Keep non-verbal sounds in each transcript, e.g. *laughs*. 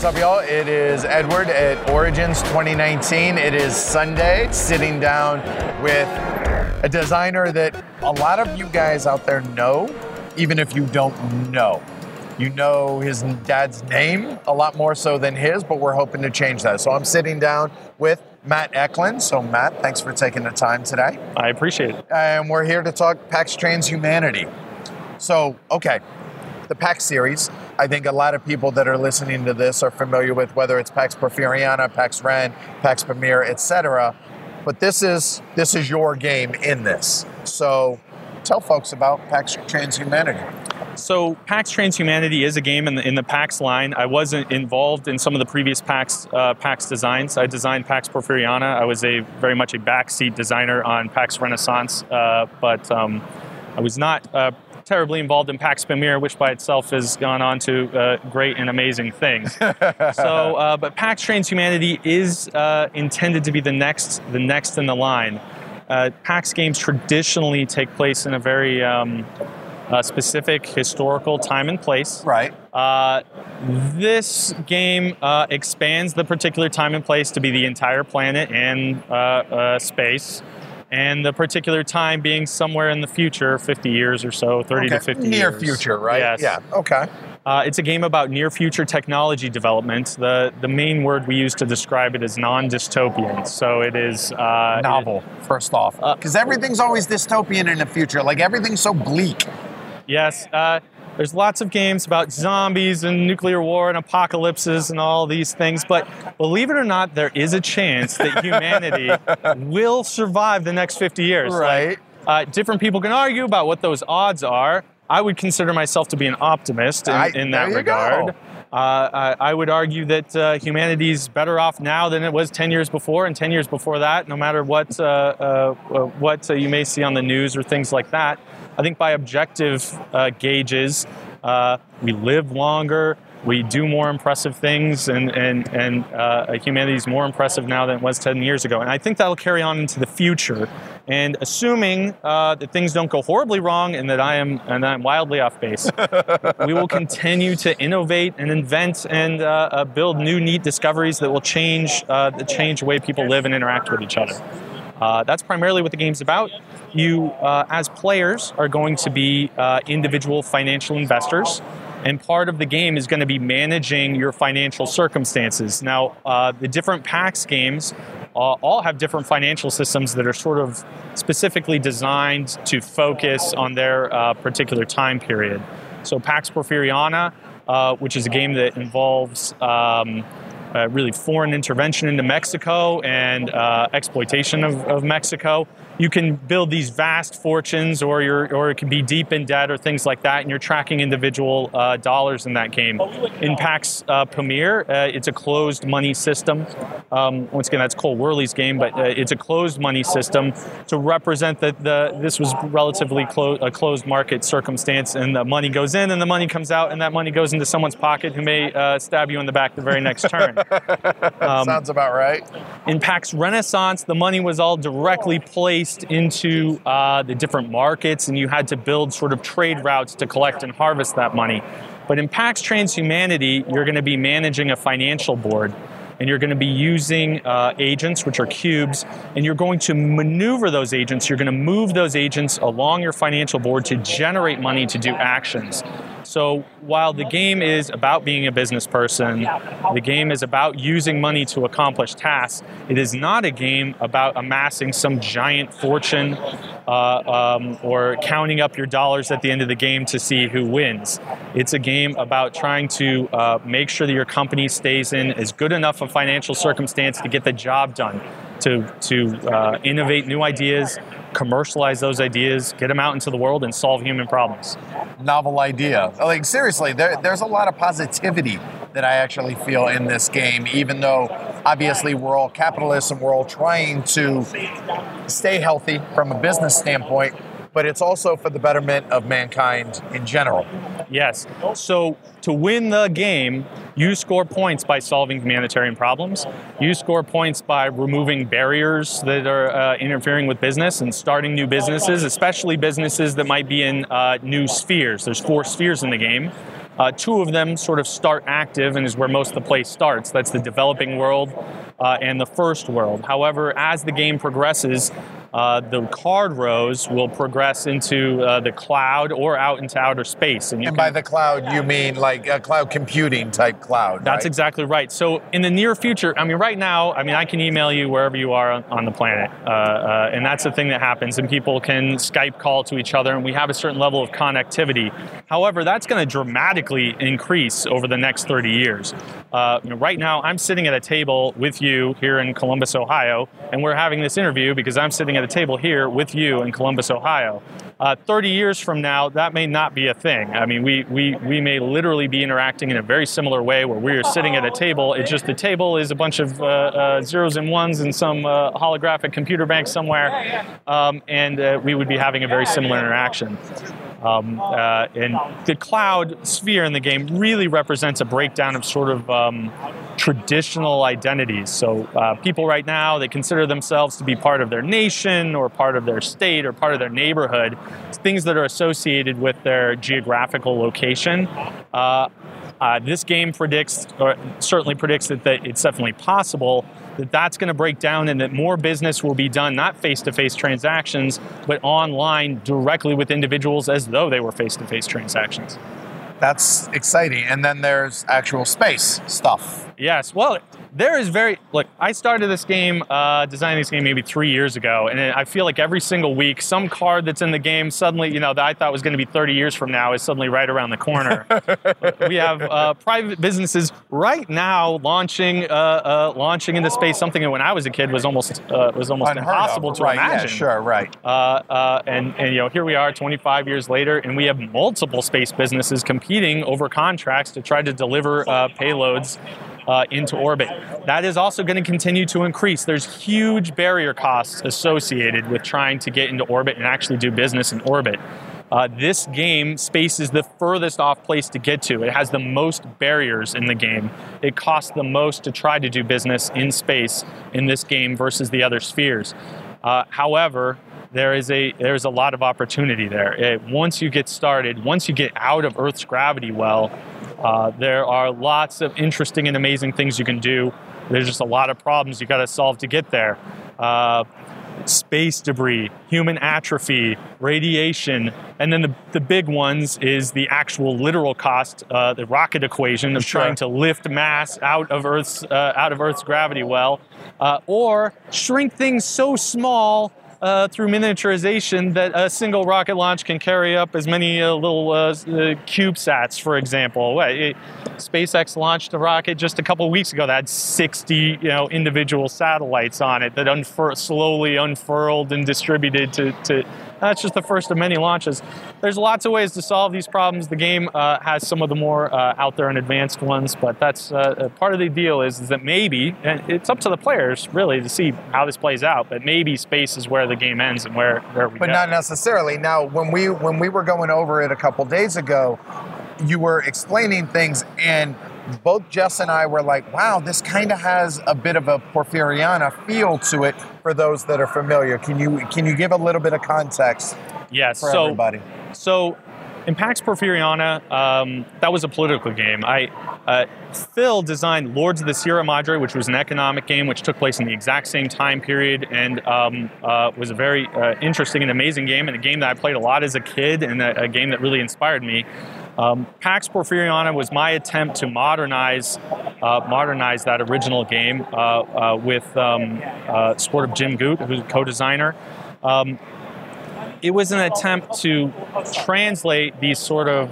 what's up, y'all? It is Edward at Origins 2019. It is Sunday, sitting down with a designer that a lot of you guys out there know, even if you don't know. You know his dad's name a lot more so than his, but we're hoping to change that. So I'm sitting down with Matt Eklund. So, Matt, thanks for taking the time today. I appreciate it. And we're here to talk PAX Transhumanity. So, okay, the PAX series, I think a lot of people that are listening to this are familiar with whether it's PAX Porfiriana, PAX Ren, PAX Pamir, etc. But this is this is your game in this. So tell folks about PAX Transhumanity. So PAX Transhumanity is a game in the, in the PAX line. I wasn't involved in some of the previous PAX uh, PAX designs. I designed PAX Porfiriana. I was a very much a backseat designer on PAX Renaissance, uh, but um, I was not uh, terribly involved in Pax Pamir, which by itself has gone on to uh, great and amazing things. *laughs* so, uh, but PAX Transhumanity is uh, intended to be the next, the next in the line. Uh, PAX games traditionally take place in a very um, uh, specific historical time and place. Right. Uh, this game uh, expands the particular time and place to be the entire planet and uh, uh, space and the particular time being somewhere in the future 50 years or so 30 okay. to 50 near years future right yes. yeah okay uh, it's a game about near future technology development. The the main word we use to describe it is non-dystopian. So it is uh, novel. It, first off, because uh, everything's always dystopian in the future. Like everything's so bleak. Yes, uh, there's lots of games about zombies and nuclear war and apocalypses and all these things, but believe it or not, there is a chance that humanity *laughs* will survive the next 50 years. Right. Like, uh, different people can argue about what those odds are. I would consider myself to be an optimist in, I, in that regard. Uh, I, I, would argue that uh, humanity's better off now than it was 10 years before, and 10 years before that, no matter what, uh, uh, uh what you may see on the news or things like that. I think by objective uh, gauges, uh, we live longer, we do more impressive things, and and and uh, humanity is more impressive now than it was 10 years ago. And I think that'll carry on into the future. And assuming uh, that things don't go horribly wrong, and that I am and I'm wildly off base, *laughs* we will continue to innovate and invent and uh, uh build new neat discoveries that will change uh, change the way people live and interact with each other. Uh, that's primarily what the game's about. You, uh, as players, are going to be uh, individual financial investors, and part of the game is going to be managing your financial circumstances. Now, uh, the different PAX games uh, all have different financial systems that are sort of specifically designed to focus on their uh, particular time period. So, PAX Porfiriana, which is a game that involves um, uh, really foreign intervention into Mexico and uh, exploitation of, of, Mexico. You can build these vast fortunes, or you're, or it can be deep in debt, or things like that, and you're tracking individual uh, dollars in that game. In PAX uh, Pamir, uh, it's a closed money system. Um, once again, that's Cole Wehrle's game, but uh, it's a closed money system to represent that the this was relatively clo- a closed market circumstance, and the money goes in and the money comes out, and that money goes into someone's pocket who may stab you in the back the very next turn. *laughs* Um, Sounds about right. In PAX Renaissance, the money was all directly placed into uh, the different markets, and you had to build sort of trade routes to collect and harvest that money. But in PAX Transhumanity, you're going to be managing a financial board and you're going to be using uh, agents, which are cubes, and you're going to maneuver those agents. You're going to move those agents along your financial board to generate money to do actions. So while the game is about being a business person, the game is about using money to accomplish tasks, it is not a game about amassing some giant fortune uh, um, or counting up your dollars at the end of the game to see who wins. It's a game about trying to uh, make sure that your company stays in as good enough a financial circumstance to get the job done, to, to uh, innovate new ideas, commercialize those ideas, get them out into the world, and solve human problems. Novel idea. Like, seriously, there, there's a lot of positivity that I actually feel in this game, even though obviously we're all capitalists and we're all trying to stay healthy from a business standpoint but it's also for the betterment of mankind in general. Yes. So to win the game, you score points by solving humanitarian problems. You score points by removing barriers that are uh, interfering with business and starting new businesses, especially businesses that might be in uh, new spheres. There's four spheres in the game. Uh, two of them sort of start active and is where most of the play starts. That's the developing world uh, and the first world. However, as the game progresses, uh, the card rows will progress into uh, the cloud or out into outer space. And, and by the cloud, you mean like a cloud computing type cloud? That's right? exactly right. So in the near future, I mean, right now, I mean, I can email you wherever you are on, on the planet, uh, uh, and that's the thing that happens. And people can Skype call to each other, and we have a certain level of connectivity. However, that's going to dramatically increase over the next 30 years. Uh, you know, right now, I'm sitting at a table with you here in Columbus, Ohio, and we're having this interview because I'm sitting at a table here with you in Columbus, Ohio. Uh, 30 years from now, that may not be a thing. I mean, we, we, we may literally be interacting in a very similar way where we are sitting at a table. It's just the table is a bunch of uh, uh, zeros and ones in some uh, holographic computer bank somewhere, um, and uh, we would be having a very similar interaction. Um, uh, and the cloud sphere in the game really represents a breakdown of sort of um, traditional identities. So uh, people right now they consider themselves to be part of their nation or part of their state or part of their neighborhood. It's things that are associated with their geographical location. Uh, uh this game predicts, or certainly predicts that, that it's definitely possible that that's going to break down and that more business will be done not face-to-face transactions but online directly with individuals as though they were face-to-face transactions that's exciting. And then there's actual space stuff. Yes. Well there is very look i started this game uh, designing this game maybe three years ago and i feel like every single week some card that's in the game suddenly you know that i thought was going to be 30 years from now is suddenly right around the corner. *laughs* We have uh, private businesses right now launching uh, uh, launching into space something that when i was a kid was almost uh, was almost Unheard impossible of. to right, imagine. yeah, sure right. Uh, and, and you know here we are 25 years later and we have multiple space businesses competing over contracts to try to deliver payloads uh, into orbit. That is also going to continue to increase. There's huge barrier costs associated with trying to get into orbit and actually do business in orbit. Uh, this game, space is the furthest off place to get to. It has the most barriers in the game. It costs the most to try to do business in space in this game versus the other spheres. Uh, however, there is a there's a lot of opportunity there. It, once you get started, once you get out of Earth's gravity well, uh, there are lots of interesting and amazing things you can do. There's just a lot of problems you got to solve to get there. Uh, space debris, human atrophy, radiation, and then the, the big ones is the actual literal cost, uh, the rocket equation of sure. trying to lift mass out of Earth's uh, out of Earth's gravity well, uh, or shrink things so small uh, through miniaturization that a single rocket launch can carry up as many uh, little uh, uh CubeSats, for example. SpaceX launched a rocket just a couple weeks ago that had 60 you know, individual satellites on it that unfur- slowly unfurled and distributed to, to that's just the first of many launches. There's lots of ways to solve these problems. The game uh, has some of the more uh, out there and advanced ones, but that's uh, part of the deal is, is that maybe, and it's up to the players really to see how this plays out, but maybe space is where the game ends and where, where we go. But go. not necessarily. Now, when we when we were going over it a couple days ago, you were explaining things and both Jess and I were like, wow, this kind of has a bit of a Porfiriana feel to it for those that are familiar. Can you can you give a little bit of context yes, for so, everybody? So in Pax Porfiriana, um, that was a political game. I uh, Phil designed Lords of the Sierra Madre, which was an economic game which took place in the exact same time period and um, uh, was a very uh, interesting and amazing game, and a game that I played a lot as a kid, and a, a game that really inspired me. Um, Pax Porfiriana was my attempt to modernize uh, modernize that original game uh, uh, with um, uh, support of Jim Gute, who's a co-designer. Um, it was an attempt to translate these sort of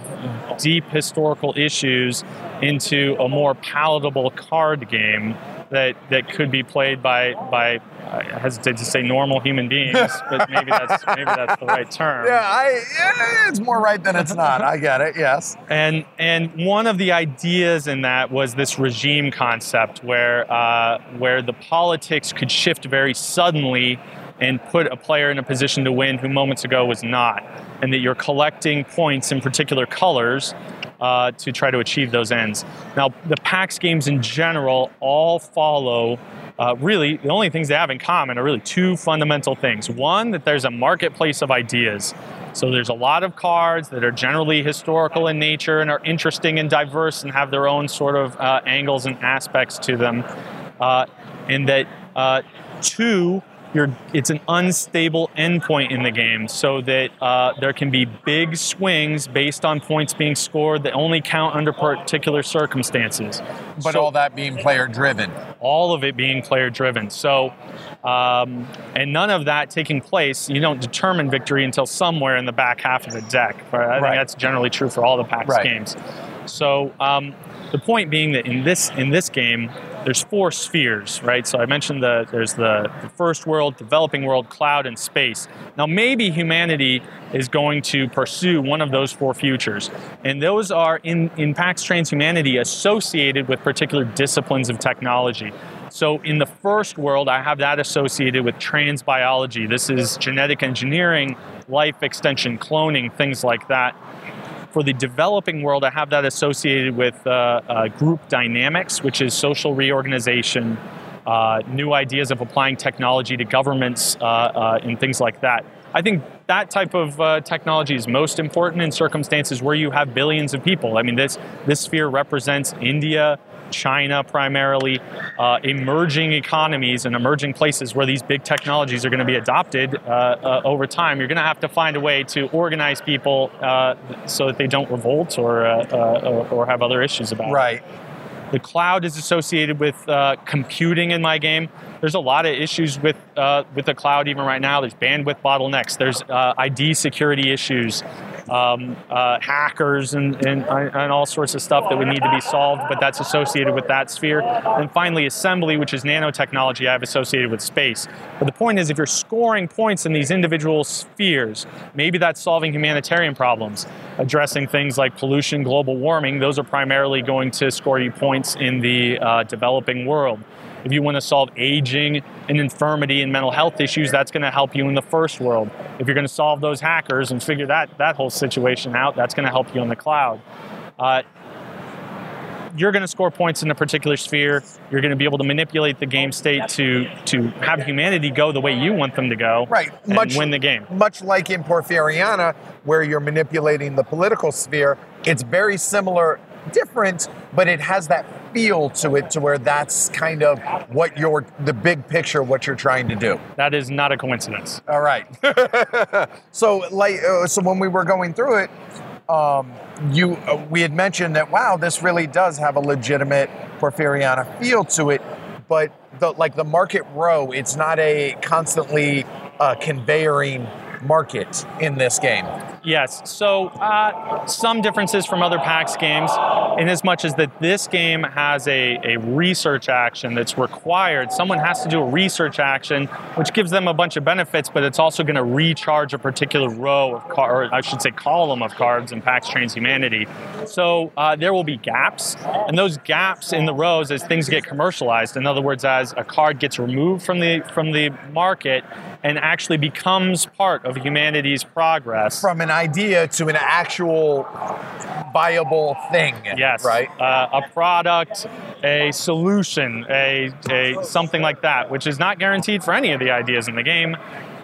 deep historical issues into a more palatable card game that, that could be played by by I hesitate to say normal human beings, but maybe that's maybe that's the right term. Yeah, I, yeah, it's more right than it's not. I get it. Yes. And and one of the ideas in that was this regime concept, where uh, where the politics could shift very suddenly and put a player in a position to win who moments ago was not, and that you're collecting points in particular colors uh, to try to achieve those ends. Now, the PAX games in general all follow uh, really the only things they have in common are really two fundamental things. One, that there's a marketplace of ideas. So there's a lot of cards that are generally historical in nature and are interesting and diverse and have their own sort of uh, angles and aspects to them. Uh, and that uh, two, you're, it's an unstable endpoint in the game so that uh, there can be big swings based on points being scored that only count under particular circumstances. But So- all that being player driven. all of it being player driven. So, um, and none of that taking place, you don't determine victory until somewhere in the back half of the deck. Right? I Right. think that's generally true for all the PAX Right. games. So, um, the point being that in this in this game, there's four spheres, right? So I mentioned the there's the, the first world, developing world, cloud, and space. Now maybe humanity is going to pursue one of those four futures, and those are in PAX Transhumanity associated with particular disciplines of technology. So in the first world, I have that associated with transbiology. This is genetic engineering, life extension, cloning, things like that. For the developing world, I have that associated with uh, uh, group dynamics, which is social reorganization, uh, new ideas of applying technology to governments, uh, uh, and things like that. I think that type of uh, technology is most important in circumstances where you have billions of people. I mean, this this sphere represents India, China primarily, uh, emerging economies and emerging places where these big technologies are going to be adopted uh, uh, over time. You're going to have to find a way to organize people uh, so that they don't revolt or, uh, uh, or have other issues about it. Right. The cloud is associated with uh, computing in my game. There's a lot of issues with uh, with the cloud even right now. There's bandwidth bottlenecks. There's uh, ID security issues, um, uh, hackers, and, and and all sorts of stuff that would need to be solved. But that's associated with that sphere. And finally, assembly, which is nanotechnology, I have associated with space. But the point is, if you're scoring points in these individual spheres, maybe that's solving humanitarian problems, addressing things like pollution, global warming. Those are primarily going to score you points in the uh, developing world. If you want to solve aging and infirmity and mental health issues, that's going to help you in the first world. If you're going to solve those hackers and figure that, that whole situation out, that's going to help you in the cloud. Uh, you're going to score points in a particular sphere. You're going to be able to manipulate the game state to to have humanity go the way you want them to go, Right. And Much- win the game. Much like in Porfiriana, where you're manipulating the political sphere, it's very similar, different, but it has that feel to it to where that's kind of what you're, the big picture, what you're trying to do. That is not a coincidence. All right. *laughs* so, like, uh, so when we were going through it, um, you uh, we had mentioned that wow, this really does have a legitimate Porfiriana feel to it, but the like the market row, it's not a constantly uh, conveying market in this game. Yes. So uh, some differences from other PAX games, in as much as that this game has a, a research action that's required. Someone has to do a research action, which gives them a bunch of benefits, but it's also going to recharge a particular row of cards, or I should say column of cards in PAX Transhumanity. So uh, there will be gaps, and those gaps in the rows as things get commercialized. In other words, as a card gets removed from the from the market and actually becomes part of humanity's progress. From an idea to an actual viable thing. Yes. Right. Uh, a product, a solution, a, a something like that, which is not guaranteed for any of the ideas in the game.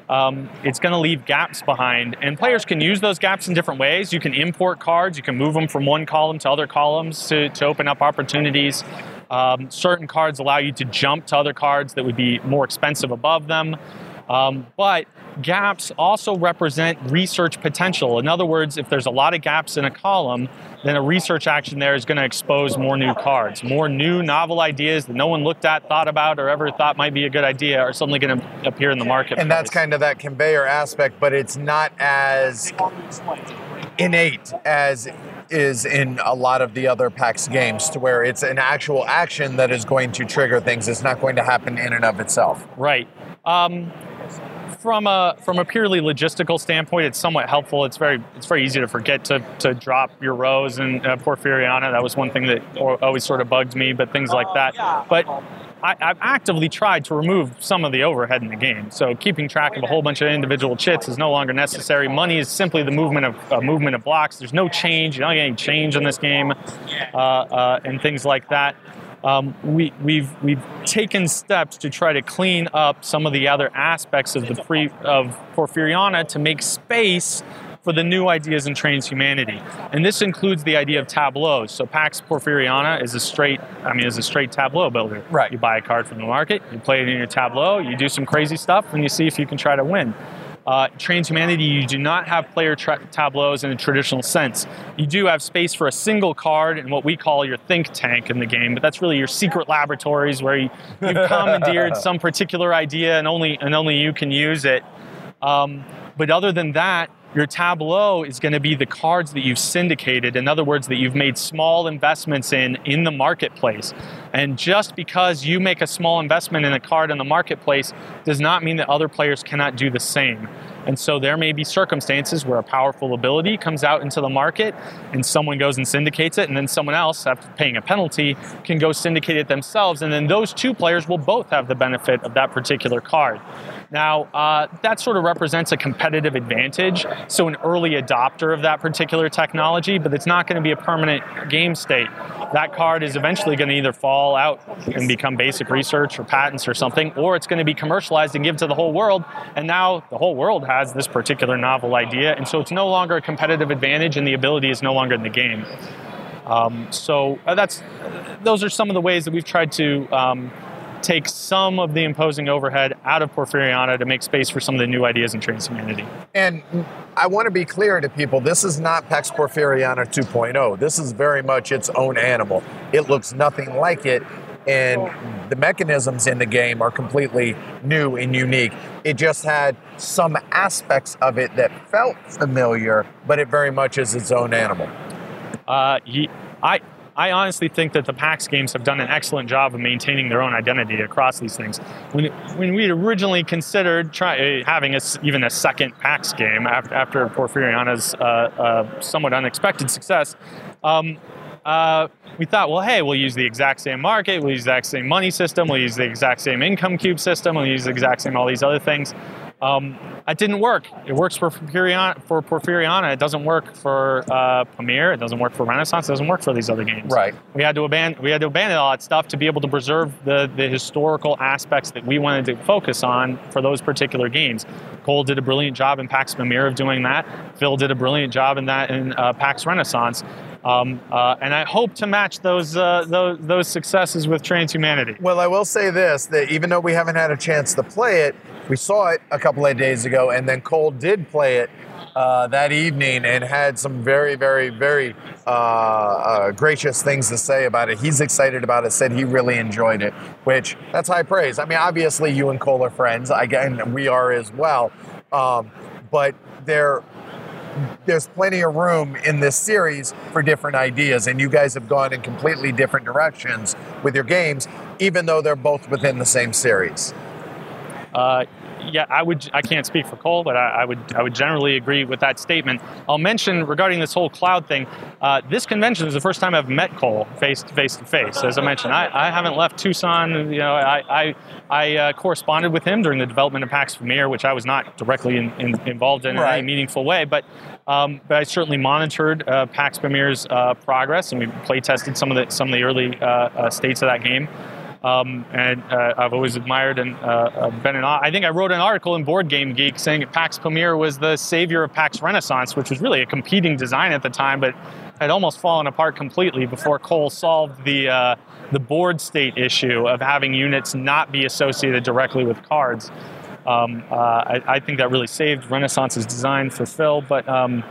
Um, it's going to leave gaps behind, and players can use those gaps in different ways. You can import cards, you can move them from one column to other columns to, to open up opportunities. Um, certain cards allow you to jump to other cards that would be more expensive above them. Um, but gaps also represent research potential. In other words, if there's a lot of gaps in a column, then a research action there is going to expose more new cards. More new novel ideas that no one looked at, thought about, or ever thought might be a good idea are suddenly going to appear in the market. And that's kind of that conveyor aspect, but it's not as innate as is in a lot of the other PAX games, to where it's an actual action that is going to trigger things. It's not going to happen in and of itself. Right. Um, from a from a purely logistical standpoint, it's somewhat helpful. It's very it's very easy to forget to, to drop your rows in uh, Porfiriana. That was one thing that always sort of bugged me, but things like that. But I, I've actively tried to remove some of the overhead in the game. So keeping track of a whole bunch of individual chits is no longer necessary. Money is simply the movement of uh, movement of blocks. There's no change. You don't get any change in this game, uh, uh, and things like that. Um, we, we've we've taken steps to try to clean up some of the other aspects of the pre of Porfiriana to make space for the new ideas in transhumanity. And this includes the idea of tableaus. So Pax Porfiriana is a straight, I mean, is a straight tableau builder. Right. You buy a card from the market, you play it in your tableau, you do some crazy stuff, and you see if you can try to win. Uh, transhumanity, you do not have player tra- tableaus in a traditional sense. You do have space for a single card and what we call your think tank in the game, but that's really your secret laboratories where you, have commandeered *laughs* some particular idea and only and only you can use it. Um, but other than that, your tableau is going to be the cards that you've syndicated. In other words, that you've made small investments in in the marketplace. And just because you make a small investment in a card in the marketplace does not mean that other players cannot do the same. And so there may be circumstances where a powerful ability comes out into the market and someone goes and syndicates it, and then someone else, after paying a penalty, can go syndicate it themselves. And then those two players will both have the benefit of that particular card. Now, uh, that sort of represents a competitive advantage, so an early adopter of that particular technology, but it's not going to be a permanent game state. That card is eventually going to either fall out and become basic research or patents or something, or it's going to be commercialized and given to the whole world, and now the whole world has this particular novel idea, and so it's no longer a competitive advantage, and the ability is no longer in the game. Um, so uh, that's those are some of the ways that we've tried to um, take some of the imposing overhead out of Porfiriana to make space for some of the new ideas in transhumanity. And I want to be clear to people this is not Pax Porfiriana 2.0. This is very much its own animal. It looks nothing like it, and the mechanisms in the game are completely new and unique. It just had some aspects of it that felt familiar, but it very much is its own animal. Uh, I I honestly think that the PAX games have done an excellent job of maintaining their own identity across these things. When, when we originally considered try, eh, having a, even a second PAX game after, after Porfiriana's uh, uh, somewhat unexpected success, um, uh, we thought, well, hey, we'll use the exact same market, we'll use the exact same money system, we'll use the exact same income cube system, we'll use the exact same all these other things. Um, that didn't work. It works for Porfiriana, for Porfiriana. It doesn't work for uh, Pamir. It doesn't work for Renaissance. It doesn't work for these other games. Right. We had to abandon. We had to abandon all that stuff to be able to preserve the the historical aspects that we wanted to focus on for those particular games. Cole did a brilliant job in Pax Pamir of doing that. Phil did a brilliant job in that in uh, Pax Renaissance. Um, uh, and I hope to match those, uh, those those successes with Transhumanity. Well, I will say this: that even though we haven't had a chance to play it, we saw it a couple of days ago, and then Cole did play it uh, that evening and had some very, very, very uh, uh, gracious things to say about it. He's excited about it. Said he really enjoyed it, which that's high praise. I mean, obviously you and Cole are friends. Again, we are as well. Um, but there, there's plenty of room in this series for different ideas, and you guys have gone in completely different directions with your games, even though they're both within the same series. Yeah, I would. I can't speak for Cole, but I, I, would. I would generally agree with that statement. I'll mention regarding this whole cloud thing. Uh, this convention is the first time I've met Cole face to face to face. As I mentioned, I, I haven't left Tucson. You know, I I, I uh, corresponded with him during the development of Pax Pamir, which I was not directly in, in, involved in, right. in any meaningful way, but. Um, but I certainly monitored uh, Pax Pamir's uh, progress, and we play tested some of the some of the early uh, uh, states of that game. Um, and uh, I've always admired and uh, uh, been. I think I wrote an article in Board Game Geek saying that Pax Pamir was the savior of Pax Renaissance, which was really a competing design at the time, but had almost fallen apart completely before Cole solved the uh, the board state issue of having units not be associated directly with cards. Um, uh, I, I, think that really saved Renaissance's design for Phil, but. Um,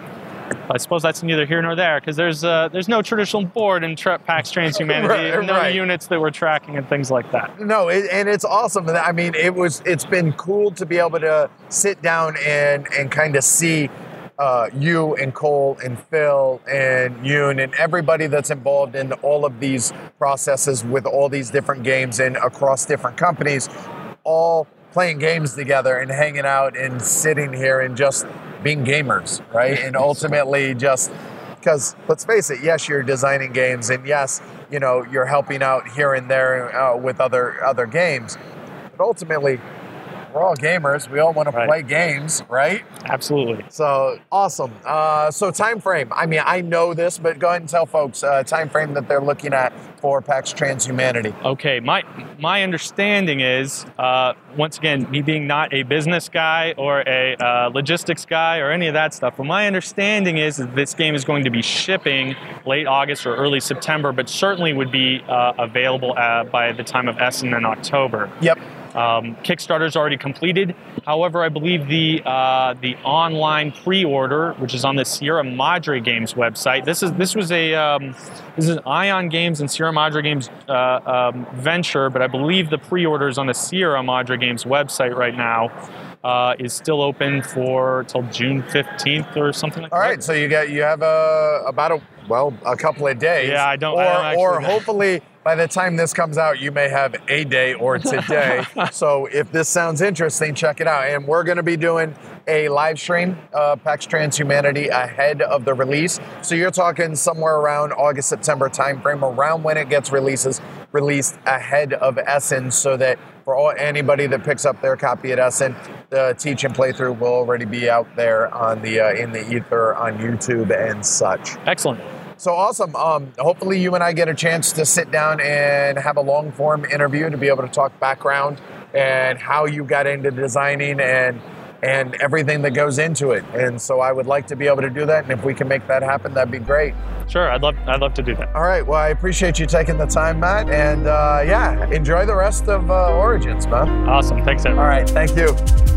I suppose that's neither here nor there because there's uh, there's no traditional board in tra- PAX Transhumanity, *laughs* right, no right. units that we're tracking and things like that. No, it, and it's awesome. I mean, it was it's been cool to be able to sit down and and kind of see uh, you and Cole and Phil and Yoon and everybody that's involved in all of these processes with all these different games and across different companies, all playing games together and hanging out and sitting here and just being gamers, right? And ultimately just because let's face it, yes, you're designing games, and yes, you know you're helping out here and there uh, with other other games, but ultimately, we're all gamers. We all want to play games, right? Absolutely. So awesome. Uh, so time frame. I mean, I know this, but go ahead and tell folks uh, time frame that they're looking at for PAX Transhumanity. Okay, my my understanding is, uh, once again, me being not a business guy or a uh, logistics guy or any of that stuff, but my understanding is that this game is going to be shipping late August or early September, but certainly would be uh, available uh, by the time of Essen in October. Yep. Um, Kickstarter's already completed. However, I believe the uh, the online pre-order, which is on the Sierra Madre Games website, this is this was a um, this is Ion Games and Sierra Madre Games uh, um, venture, but I believe the pre-order is on the Sierra Madre Games website right now. Uh, is still open for till June fifteenth or something like All that. right. So you got you have a about a well a couple of days. Yeah, I don't- Or I don't or hopefully by the time this comes out, you may have a day or today. *laughs* so if this sounds interesting, check it out. And we're going to be doing a live stream, uh, PAX Transhumanity, ahead of the release. So you're talking somewhere around August September timeframe, around when it gets releases released ahead of Essen, so that for all anybody that picks up their copy at Essen, the teach and playthrough will already be out there on the uh, in the ether on YouTube and such. Excellent. So awesome. Um, hopefully, you and I get a chance to sit down and have a long form interview to be able to talk background and how you got into designing and and everything that goes into it. And so I would like to be able to do that. And if we can make that happen, that'd be great. Sure, I'd love I'd love to do that. All right. Well, I appreciate you taking the time, Matt. And uh, yeah, enjoy the rest of uh, Origins, man. Awesome. Thanks, Ed. All right. Thank you.